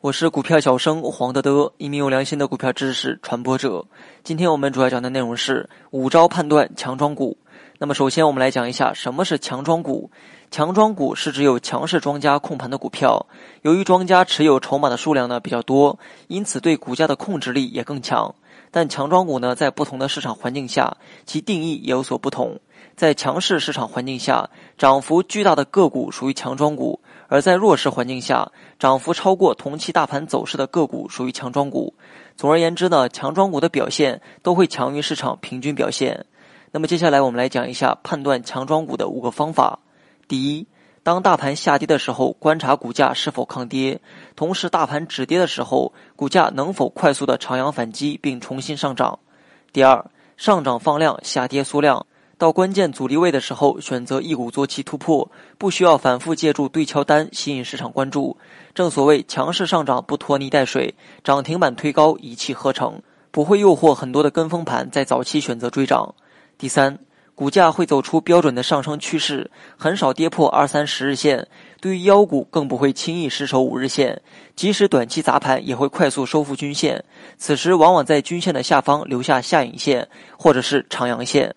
我是股票小生黄德德，一名有良心的股票知识传播者。今天我们主要讲的内容是五招判断强庄股。那么，首先我们来讲一下什么是强庄股。强庄股是指有强势庄家控盘的股票，由于庄家持有筹码的数量呢比较多，因此对股价的控制力也更强。但强庄股呢，在不同的市场环境下，其定义也有所不同。在强势市场环境下，涨幅巨大的个股属于强庄股；而在弱势环境下，涨幅超过同期大盘走势的个股属于强庄股。总而言之呢，强庄股的表现都会强于市场平均表现。那么接下来我们来讲一下判断强庄股的五个方法。第一，当大盘下跌的时候，观察股价是否抗跌；同时，大盘止跌的时候，股价能否快速的长阳反击并重新上涨。第二，上涨放量，下跌缩量，到关键阻力位的时候，选择一鼓作气突破，不需要反复借助对敲单吸引市场关注。正所谓强势上涨不拖泥带水，涨停板推高一气呵成，不会诱惑很多的跟风盘在早期选择追涨。第三。股价会走出标准的上升趋势，很少跌破二三十日线。对于妖股，更不会轻易失守五日线。即使短期砸盘，也会快速收复均线。此时往往在均线的下方留下下影线，或者是长阳线。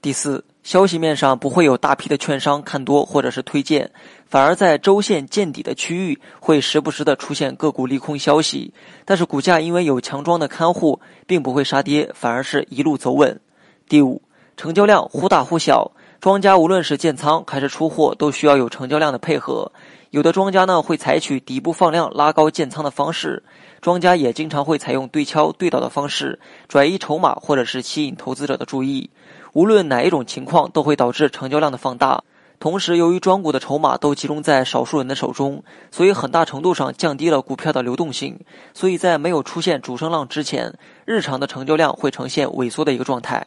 第四，消息面上不会有大批的券商看多或者是推荐，反而在周线见底的区域会时不时的出现个股利空消息。但是股价因为有强庄的看护，并不会杀跌，反而是一路走稳。第五。成交量忽大忽小，庄家无论是建仓还是出货，都需要有成交量的配合。有的庄家呢会采取底部放量拉高建仓的方式，庄家也经常会采用对敲对倒的方式转移筹码，或者是吸引投资者的注意。无论哪一种情况，都会导致成交量的放大。同时，由于庄股的筹码都集中在少数人的手中，所以很大程度上降低了股票的流动性。所以在没有出现主升浪之前，日常的成交量会呈现萎缩的一个状态。